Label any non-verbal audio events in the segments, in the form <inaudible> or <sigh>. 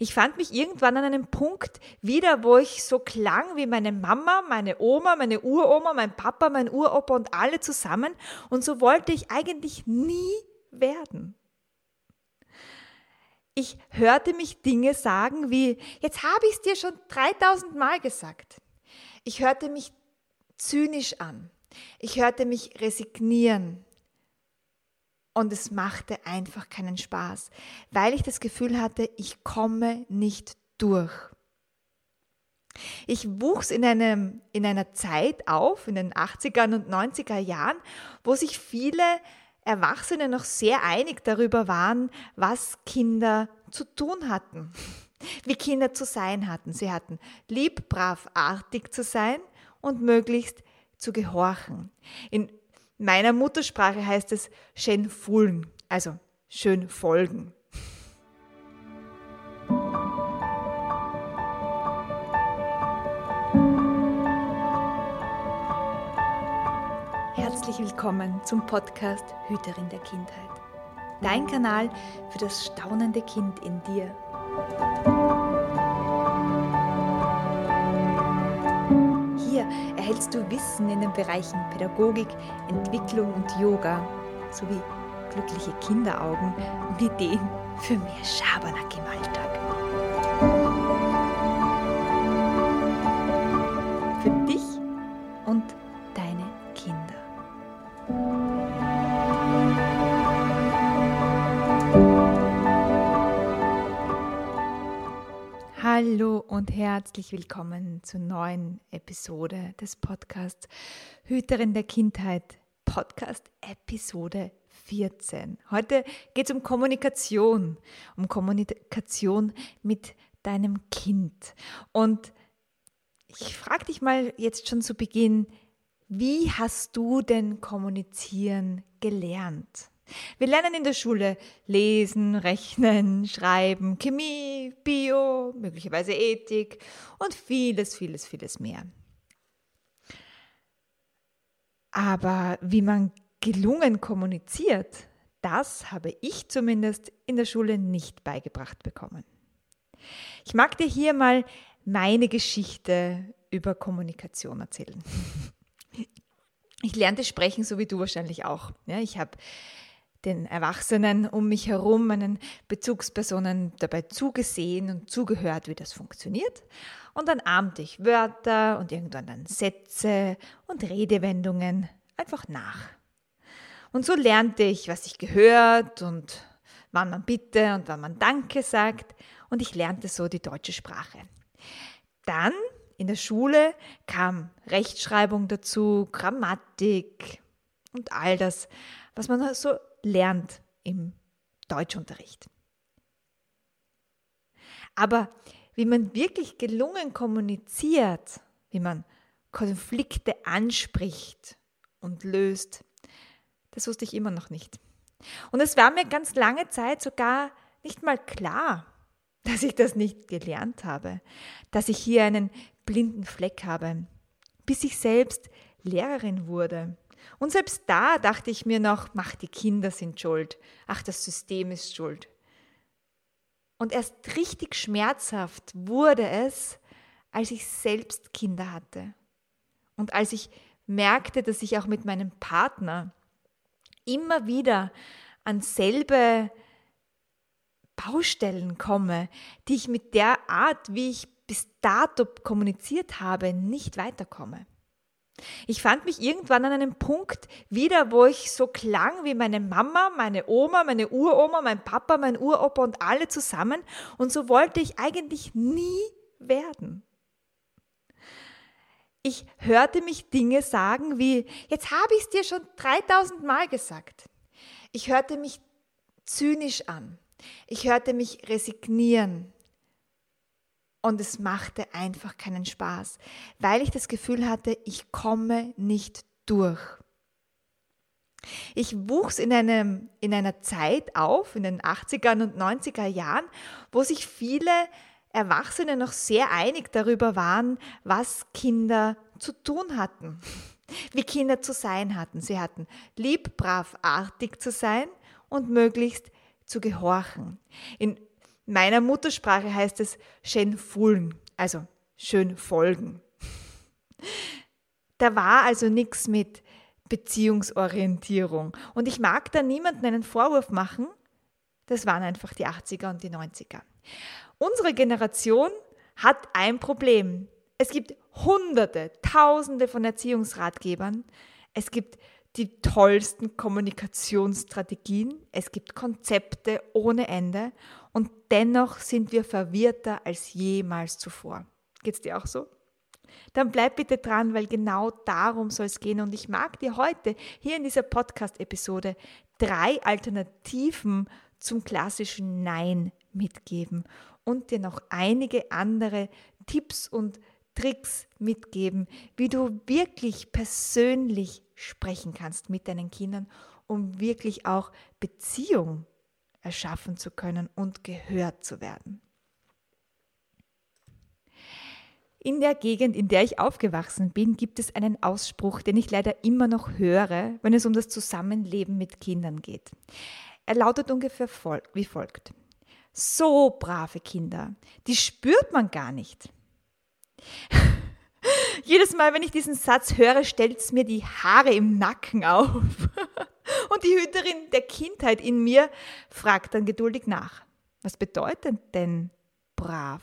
Ich fand mich irgendwann an einem Punkt wieder, wo ich so klang wie meine Mama, meine Oma, meine Uroma, mein Papa, mein Uropa und alle zusammen. Und so wollte ich eigentlich nie werden. Ich hörte mich Dinge sagen wie, jetzt habe ich es dir schon 3000 Mal gesagt. Ich hörte mich zynisch an. Ich hörte mich resignieren. Und es machte einfach keinen Spaß, weil ich das Gefühl hatte, ich komme nicht durch. Ich wuchs in, einem, in einer Zeit auf, in den 80er und 90er Jahren, wo sich viele Erwachsene noch sehr einig darüber waren, was Kinder zu tun hatten, <laughs> wie Kinder zu sein hatten. Sie hatten lieb, brav, artig zu sein und möglichst zu gehorchen. In meiner Muttersprache heißt es schön fullen, also schön folgen. Herzlich willkommen zum Podcast Hüterin der Kindheit. Dein Kanal für das staunende Kind in dir. Erhältst du Wissen in den Bereichen Pädagogik, Entwicklung und Yoga sowie glückliche Kinderaugen und Ideen für mehr Schabernack im Alltag. Herzlich willkommen zur neuen Episode des Podcasts Hüterin der Kindheit, Podcast Episode 14. Heute geht es um Kommunikation, um Kommunikation mit deinem Kind. Und ich frage dich mal jetzt schon zu Beginn, wie hast du denn kommunizieren gelernt? Wir lernen in der Schule lesen, rechnen, schreiben, Chemie, Bio, möglicherweise Ethik und vieles, vieles, vieles mehr. Aber wie man gelungen kommuniziert, das habe ich zumindest in der Schule nicht beigebracht bekommen. Ich mag dir hier mal meine Geschichte über Kommunikation erzählen. Ich lernte sprechen, so wie du wahrscheinlich auch. Ja, ich habe den Erwachsenen um mich herum, meinen Bezugspersonen dabei zugesehen und zugehört, wie das funktioniert. Und dann ahmte ich Wörter und irgendwann dann Sätze und Redewendungen einfach nach. Und so lernte ich, was ich gehört und wann man Bitte und wann man Danke sagt. Und ich lernte so die deutsche Sprache. Dann in der Schule kam Rechtschreibung dazu, Grammatik und all das, was man so lernt im Deutschunterricht. Aber wie man wirklich gelungen kommuniziert, wie man Konflikte anspricht und löst, das wusste ich immer noch nicht. Und es war mir ganz lange Zeit sogar nicht mal klar, dass ich das nicht gelernt habe, dass ich hier einen blinden Fleck habe, bis ich selbst Lehrerin wurde und selbst da dachte ich mir noch, mach, die Kinder sind schuld. Ach, das System ist schuld. Und erst richtig schmerzhaft wurde es, als ich selbst Kinder hatte. Und als ich merkte, dass ich auch mit meinem Partner immer wieder an selbe Baustellen komme, die ich mit der Art, wie ich bis dato kommuniziert habe, nicht weiterkomme. Ich fand mich irgendwann an einem Punkt wieder, wo ich so klang wie meine Mama, meine Oma, meine Uroma, mein Papa, mein Uropa und alle zusammen. Und so wollte ich eigentlich nie werden. Ich hörte mich Dinge sagen wie, jetzt habe ich es dir schon 3000 Mal gesagt. Ich hörte mich zynisch an. Ich hörte mich resignieren. Und es machte einfach keinen Spaß, weil ich das Gefühl hatte, ich komme nicht durch. Ich wuchs in, einem, in einer Zeit auf, in den 80er und 90er Jahren, wo sich viele Erwachsene noch sehr einig darüber waren, was Kinder zu tun hatten, <laughs> wie Kinder zu sein hatten. Sie hatten lieb, brav, artig zu sein und möglichst zu gehorchen. In meiner Muttersprache heißt es schön fullen, also schön folgen. Da war also nichts mit Beziehungsorientierung. Und ich mag da niemandem einen Vorwurf machen. Das waren einfach die 80er und die 90er. Unsere Generation hat ein Problem. Es gibt Hunderte, Tausende von Erziehungsratgebern. Es gibt die tollsten Kommunikationsstrategien. Es gibt Konzepte ohne Ende. Und dennoch sind wir verwirrter als jemals zuvor. Geht es dir auch so? Dann bleib bitte dran, weil genau darum soll es gehen. Und ich mag dir heute hier in dieser Podcast-Episode drei Alternativen zum klassischen Nein mitgeben und dir noch einige andere Tipps und Tricks mitgeben, wie du wirklich persönlich sprechen kannst mit deinen Kindern, um wirklich auch Beziehung erschaffen zu können und gehört zu werden. In der Gegend, in der ich aufgewachsen bin, gibt es einen Ausspruch, den ich leider immer noch höre, wenn es um das Zusammenleben mit Kindern geht. Er lautet ungefähr wie folgt. So brave Kinder, die spürt man gar nicht. Jedes Mal, wenn ich diesen Satz höre, stellt es mir die Haare im Nacken auf. <laughs> Und die Hüterin der Kindheit in mir fragt dann geduldig nach. Was bedeutet denn brav?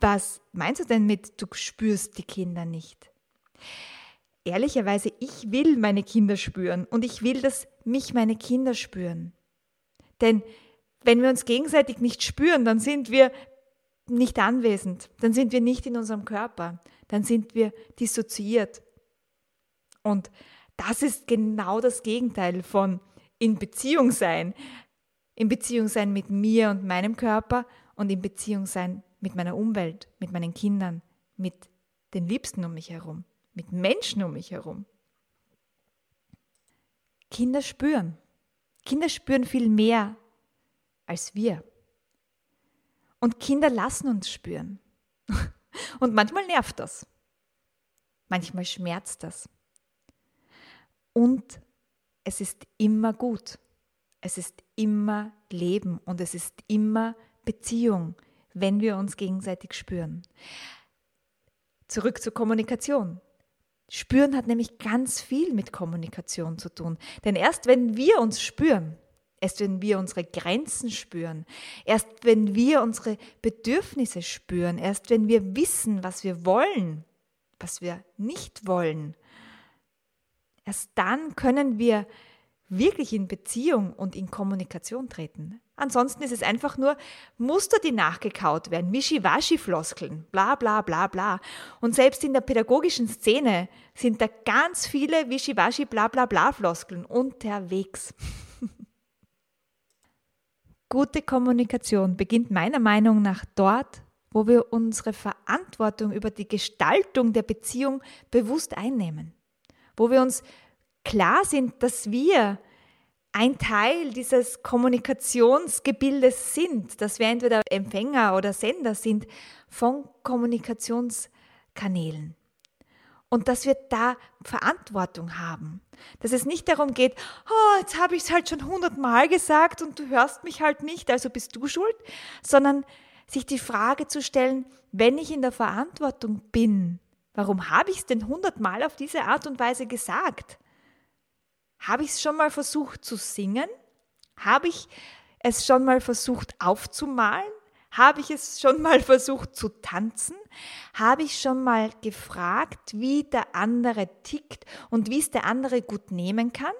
Was meinst du denn mit, du spürst die Kinder nicht? Ehrlicherweise, ich will meine Kinder spüren und ich will, dass mich meine Kinder spüren. Denn wenn wir uns gegenseitig nicht spüren, dann sind wir nicht anwesend, dann sind wir nicht in unserem Körper, dann sind wir dissoziiert. Und das ist genau das Gegenteil von in Beziehung sein. In Beziehung sein mit mir und meinem Körper und in Beziehung sein mit meiner Umwelt, mit meinen Kindern, mit den Liebsten um mich herum, mit Menschen um mich herum. Kinder spüren. Kinder spüren viel mehr als wir. Und Kinder lassen uns spüren. <laughs> Und manchmal nervt das. Manchmal schmerzt das. Und es ist immer gut. Es ist immer Leben und es ist immer Beziehung wenn wir uns gegenseitig spüren. Zurück zur Kommunikation. Spüren hat nämlich ganz viel mit Kommunikation zu tun. Denn erst wenn wir uns spüren, erst wenn wir unsere Grenzen spüren, erst wenn wir unsere Bedürfnisse spüren, erst wenn wir wissen, was wir wollen, was wir nicht wollen, erst dann können wir wirklich in Beziehung und in Kommunikation treten. Ansonsten ist es einfach nur Muster, die nachgekaut werden, Wischiwaschi-Floskeln, bla bla bla bla. Und selbst in der pädagogischen Szene sind da ganz viele Wischiwaschi bla bla bla Floskeln unterwegs. Gute Kommunikation beginnt meiner Meinung nach dort, wo wir unsere Verantwortung über die Gestaltung der Beziehung bewusst einnehmen, wo wir uns klar sind, dass wir ein Teil dieses Kommunikationsgebildes sind, dass wir entweder Empfänger oder Sender sind von Kommunikationskanälen. Und dass wir da Verantwortung haben. Dass es nicht darum geht, oh, jetzt habe ich es halt schon hundertmal gesagt und du hörst mich halt nicht, also bist du schuld, sondern sich die Frage zu stellen, wenn ich in der Verantwortung bin, warum habe ich es denn hundertmal auf diese Art und Weise gesagt? Habe ich es schon mal versucht zu singen? Habe ich es schon mal versucht aufzumalen? Habe ich es schon mal versucht zu tanzen? Habe ich schon mal gefragt, wie der andere tickt und wie es der andere gut nehmen kann?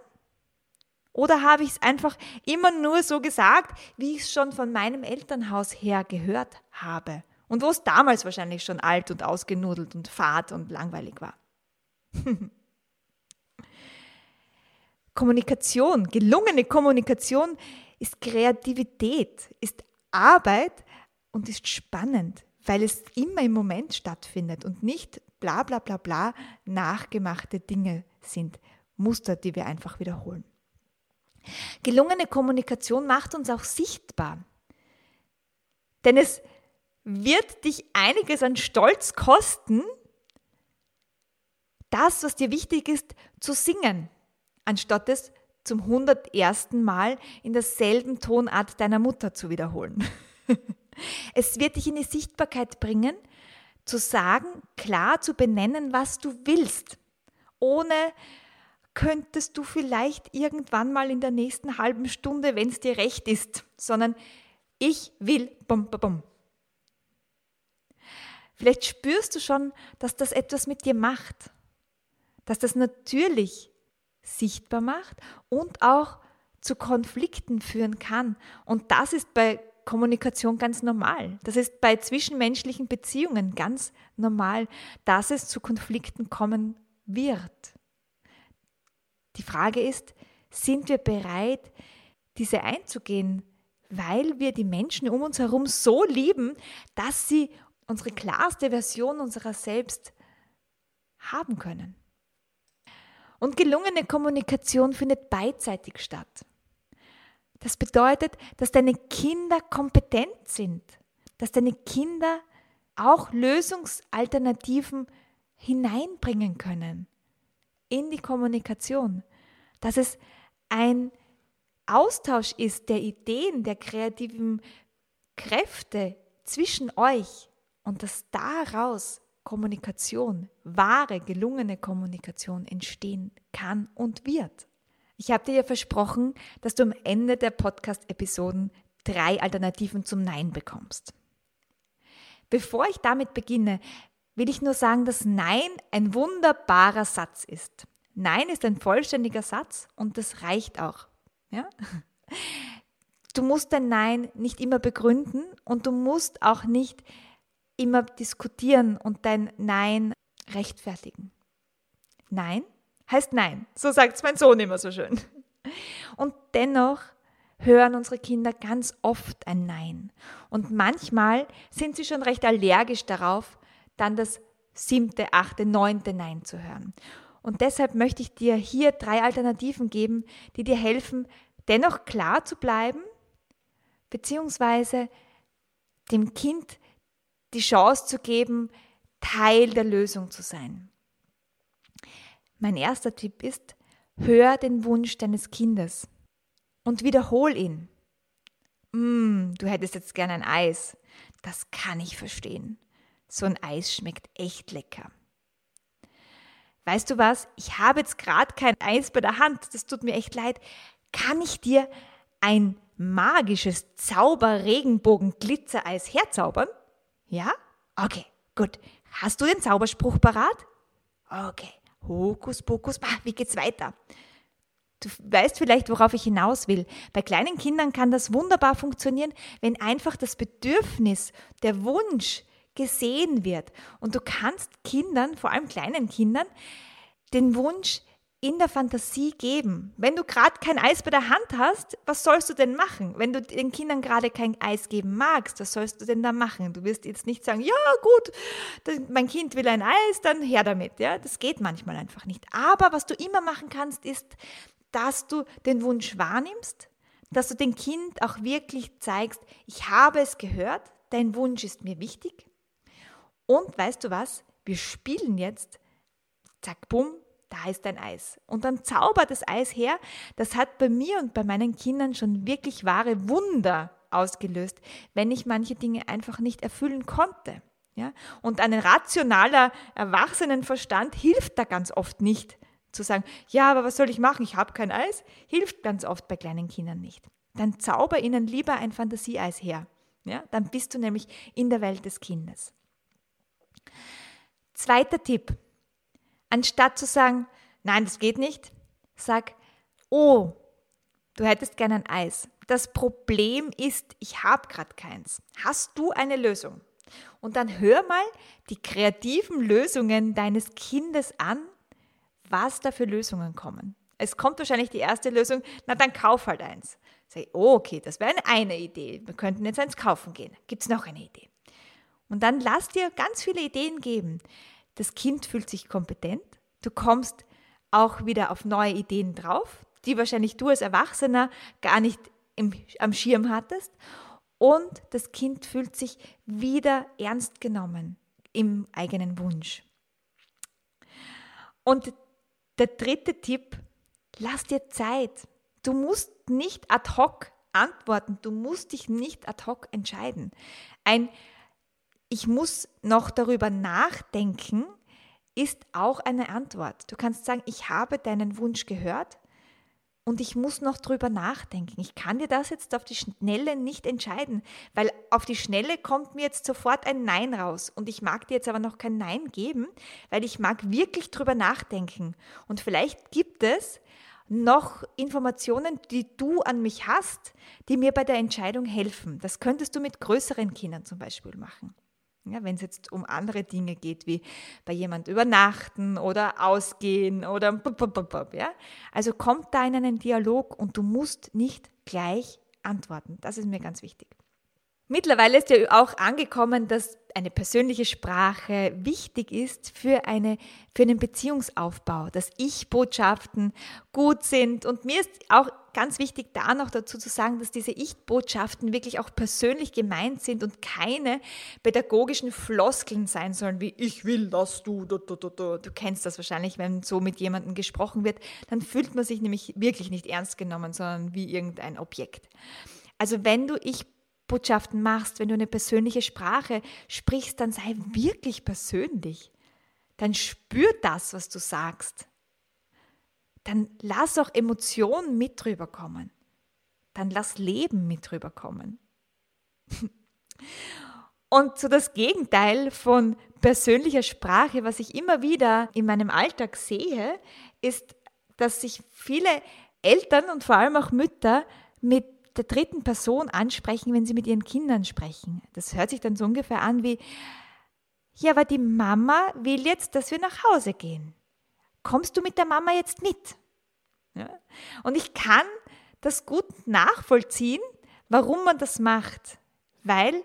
Oder habe ich es einfach immer nur so gesagt, wie ich es schon von meinem Elternhaus her gehört habe und wo es damals wahrscheinlich schon alt und ausgenudelt und fad und langweilig war? <laughs> Kommunikation, gelungene Kommunikation ist Kreativität, ist Arbeit und ist spannend, weil es immer im Moment stattfindet und nicht bla bla bla bla nachgemachte Dinge sind, Muster, die wir einfach wiederholen. Gelungene Kommunikation macht uns auch sichtbar, denn es wird dich einiges an Stolz kosten, das, was dir wichtig ist, zu singen, anstatt es zum hundertersten Mal in derselben Tonart deiner Mutter zu wiederholen. <laughs> Es wird dich in die Sichtbarkeit bringen, zu sagen, klar zu benennen, was du willst, ohne könntest du vielleicht irgendwann mal in der nächsten halben Stunde, wenn es dir recht ist, sondern ich will, bum, bum, bum. Vielleicht spürst du schon, dass das etwas mit dir macht, dass das natürlich sichtbar macht und auch zu Konflikten führen kann. Und das ist bei Kommunikation ganz normal. Das ist bei zwischenmenschlichen Beziehungen ganz normal, dass es zu Konflikten kommen wird. Die Frage ist, sind wir bereit, diese einzugehen, weil wir die Menschen um uns herum so lieben, dass sie unsere klarste Version unserer selbst haben können? Und gelungene Kommunikation findet beidseitig statt. Das bedeutet, dass deine Kinder kompetent sind, dass deine Kinder auch Lösungsalternativen hineinbringen können in die Kommunikation, dass es ein Austausch ist der Ideen, der kreativen Kräfte zwischen euch und dass daraus Kommunikation, wahre, gelungene Kommunikation entstehen kann und wird. Ich habe dir ja versprochen, dass du am Ende der Podcast-Episoden drei Alternativen zum Nein bekommst. Bevor ich damit beginne, will ich nur sagen, dass Nein ein wunderbarer Satz ist. Nein ist ein vollständiger Satz und das reicht auch. Ja? Du musst dein Nein nicht immer begründen und du musst auch nicht immer diskutieren und dein Nein rechtfertigen. Nein heißt Nein. So sagt es mein Sohn immer so schön. Und dennoch hören unsere Kinder ganz oft ein Nein. Und manchmal sind sie schon recht allergisch darauf, dann das siebte, achte, neunte Nein zu hören. Und deshalb möchte ich dir hier drei Alternativen geben, die dir helfen, dennoch klar zu bleiben, beziehungsweise dem Kind die Chance zu geben, Teil der Lösung zu sein. Mein erster Tipp ist, hör den Wunsch deines Kindes und wiederhol ihn. Mm, du hättest jetzt gern ein Eis. Das kann ich verstehen. So ein Eis schmeckt echt lecker. Weißt du was? Ich habe jetzt gerade kein Eis bei der Hand. Das tut mir echt leid. Kann ich dir ein magisches Zauber-Regenbogen-Glitzereis herzaubern? Ja? Okay, gut. Hast du den Zauberspruch parat? Okay. Hokus pokus, bah, wie geht's weiter? Du weißt vielleicht, worauf ich hinaus will. Bei kleinen Kindern kann das wunderbar funktionieren, wenn einfach das Bedürfnis, der Wunsch gesehen wird. Und du kannst Kindern, vor allem kleinen Kindern, den Wunsch in der Fantasie geben. Wenn du gerade kein Eis bei der Hand hast, was sollst du denn machen? Wenn du den Kindern gerade kein Eis geben magst, was sollst du denn da machen? Du wirst jetzt nicht sagen, ja gut, mein Kind will ein Eis, dann her damit. Ja, das geht manchmal einfach nicht. Aber was du immer machen kannst, ist, dass du den Wunsch wahrnimmst, dass du dem Kind auch wirklich zeigst, ich habe es gehört, dein Wunsch ist mir wichtig. Und weißt du was? Wir spielen jetzt, zack, bumm, da ist ein Eis. Und dann zaubert das Eis her. Das hat bei mir und bei meinen Kindern schon wirklich wahre Wunder ausgelöst, wenn ich manche Dinge einfach nicht erfüllen konnte. Ja? Und ein rationaler Erwachsenenverstand hilft da ganz oft nicht. Zu sagen, ja, aber was soll ich machen? Ich habe kein Eis, hilft ganz oft bei kleinen Kindern nicht. Dann zauber ihnen lieber ein Fantasieeis her. Ja? Dann bist du nämlich in der Welt des Kindes. Zweiter Tipp. Anstatt zu sagen, nein, das geht nicht, sag, oh, du hättest gerne ein Eis. Das Problem ist, ich habe gerade keins. Hast du eine Lösung? Und dann hör mal die kreativen Lösungen deines Kindes an, was da für Lösungen kommen. Es kommt wahrscheinlich die erste Lösung, na dann kauf halt eins. Sag, oh, okay, das wäre eine Idee. Wir könnten jetzt eins kaufen gehen. Gibt es noch eine Idee? Und dann lass dir ganz viele Ideen geben. Das Kind fühlt sich kompetent. Du kommst auch wieder auf neue Ideen drauf, die wahrscheinlich du als Erwachsener gar nicht im, am Schirm hattest. Und das Kind fühlt sich wieder ernst genommen im eigenen Wunsch. Und der dritte Tipp, lass dir Zeit. Du musst nicht ad hoc antworten. Du musst dich nicht ad hoc entscheiden. Ein Ich muss noch darüber nachdenken ist auch eine Antwort. Du kannst sagen, ich habe deinen Wunsch gehört und ich muss noch drüber nachdenken. Ich kann dir das jetzt auf die Schnelle nicht entscheiden, weil auf die Schnelle kommt mir jetzt sofort ein Nein raus. Und ich mag dir jetzt aber noch kein Nein geben, weil ich mag wirklich drüber nachdenken. Und vielleicht gibt es noch Informationen, die du an mich hast, die mir bei der Entscheidung helfen. Das könntest du mit größeren Kindern zum Beispiel machen. Ja, wenn es jetzt um andere Dinge geht, wie bei jemand übernachten oder ausgehen oder ja. Also kommt da in einen Dialog und du musst nicht gleich antworten. Das ist mir ganz wichtig. Mittlerweile ist ja auch angekommen, dass eine persönliche Sprache wichtig ist für, eine, für einen Beziehungsaufbau, dass Ich-Botschaften gut sind. Und mir ist auch ganz wichtig, da noch dazu zu sagen, dass diese Ich-Botschaften wirklich auch persönlich gemeint sind und keine pädagogischen Floskeln sein sollen, wie ich will, dass du, du, du, du, du. Du kennst das wahrscheinlich, wenn so mit jemandem gesprochen wird, dann fühlt man sich nämlich wirklich nicht ernst genommen, sondern wie irgendein Objekt. Also wenn du Ich Botschaften machst, wenn du eine persönliche Sprache sprichst, dann sei wirklich persönlich. Dann spür das, was du sagst. Dann lass auch Emotionen mit rüberkommen. Dann lass Leben mit rüberkommen. <laughs> Und so das Gegenteil von persönlicher Sprache, was ich immer wieder in meinem Alltag sehe, ist, dass sich viele Eltern und vor allem auch Mütter mit der dritten Person ansprechen, wenn sie mit ihren Kindern sprechen. Das hört sich dann so ungefähr an wie, ja, aber die Mama will jetzt, dass wir nach Hause gehen. Kommst du mit der Mama jetzt mit? Ja? Und ich kann das gut nachvollziehen, warum man das macht. Weil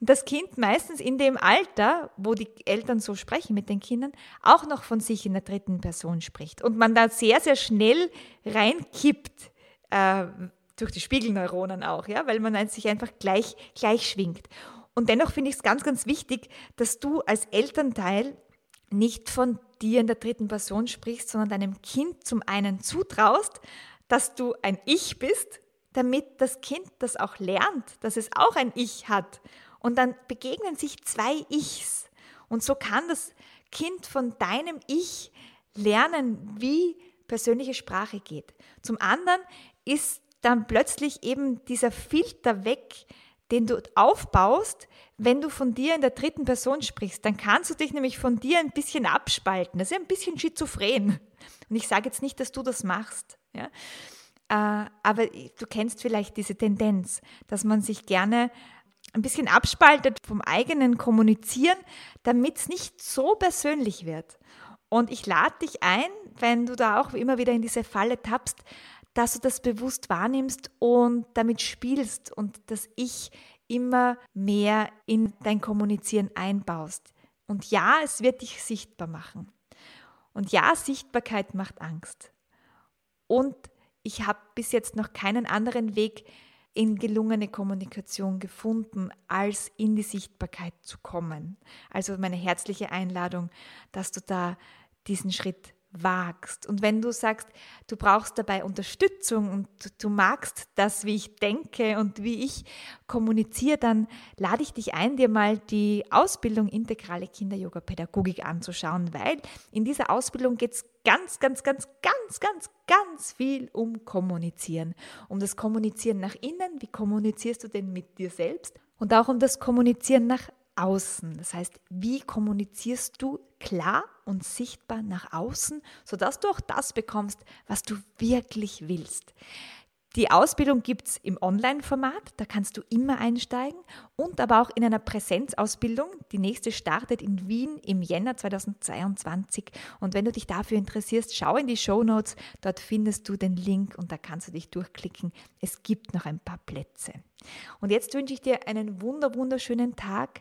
das Kind meistens in dem Alter, wo die Eltern so sprechen mit den Kindern, auch noch von sich in der dritten Person spricht. Und man da sehr, sehr schnell reinkippt, äh, durch die Spiegelneuronen auch, ja, weil man sich einfach gleich, gleich schwingt. Und dennoch finde ich es ganz, ganz wichtig, dass du als Elternteil nicht von dir in der dritten Person sprichst, sondern deinem Kind zum einen zutraust, dass du ein Ich bist, damit das Kind das auch lernt, dass es auch ein Ich hat. Und dann begegnen sich zwei Ichs. Und so kann das Kind von deinem Ich lernen, wie persönliche Sprache geht. Zum anderen ist dann plötzlich eben dieser Filter weg, den du aufbaust, wenn du von dir in der dritten Person sprichst. Dann kannst du dich nämlich von dir ein bisschen abspalten. Das ist ein bisschen schizophren. Und ich sage jetzt nicht, dass du das machst. Ja? Äh, aber du kennst vielleicht diese Tendenz, dass man sich gerne ein bisschen abspaltet vom eigenen Kommunizieren, damit es nicht so persönlich wird. Und ich lade dich ein, wenn du da auch immer wieder in diese Falle tappst, dass du das bewusst wahrnimmst und damit spielst und dass Ich immer mehr in dein Kommunizieren einbaust. Und ja, es wird dich sichtbar machen. Und ja, Sichtbarkeit macht Angst. Und ich habe bis jetzt noch keinen anderen Weg in gelungene Kommunikation gefunden, als in die Sichtbarkeit zu kommen. Also meine herzliche Einladung, dass du da diesen Schritt wagst. Und wenn du sagst, du brauchst dabei Unterstützung und du magst das, wie ich denke und wie ich kommuniziere, dann lade ich dich ein, dir mal die Ausbildung Integrale Kinder-Yoga-Pädagogik anzuschauen, weil in dieser Ausbildung geht es ganz, ganz, ganz, ganz, ganz, ganz viel um Kommunizieren. Um das Kommunizieren nach innen, wie kommunizierst du denn mit dir selbst? Und auch um das Kommunizieren nach außen. Das heißt, wie kommunizierst du klar und sichtbar nach außen, sodass du auch das bekommst, was du wirklich willst. Die Ausbildung gibt es im Online-Format, da kannst du immer einsteigen und aber auch in einer Präsenzausbildung. Die nächste startet in Wien im Jänner 2022. Und wenn du dich dafür interessierst, schau in die Show Notes, dort findest du den Link und da kannst du dich durchklicken. Es gibt noch ein paar Plätze. Und jetzt wünsche ich dir einen wunder wunderschönen Tag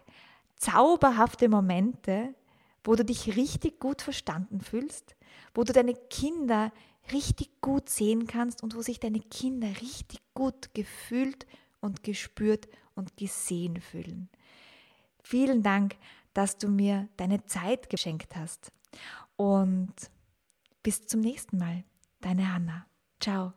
zauberhafte Momente, wo du dich richtig gut verstanden fühlst, wo du deine Kinder richtig gut sehen kannst und wo sich deine Kinder richtig gut gefühlt und gespürt und gesehen fühlen. Vielen Dank, dass du mir deine Zeit geschenkt hast. Und bis zum nächsten Mal. Deine Hanna. Ciao.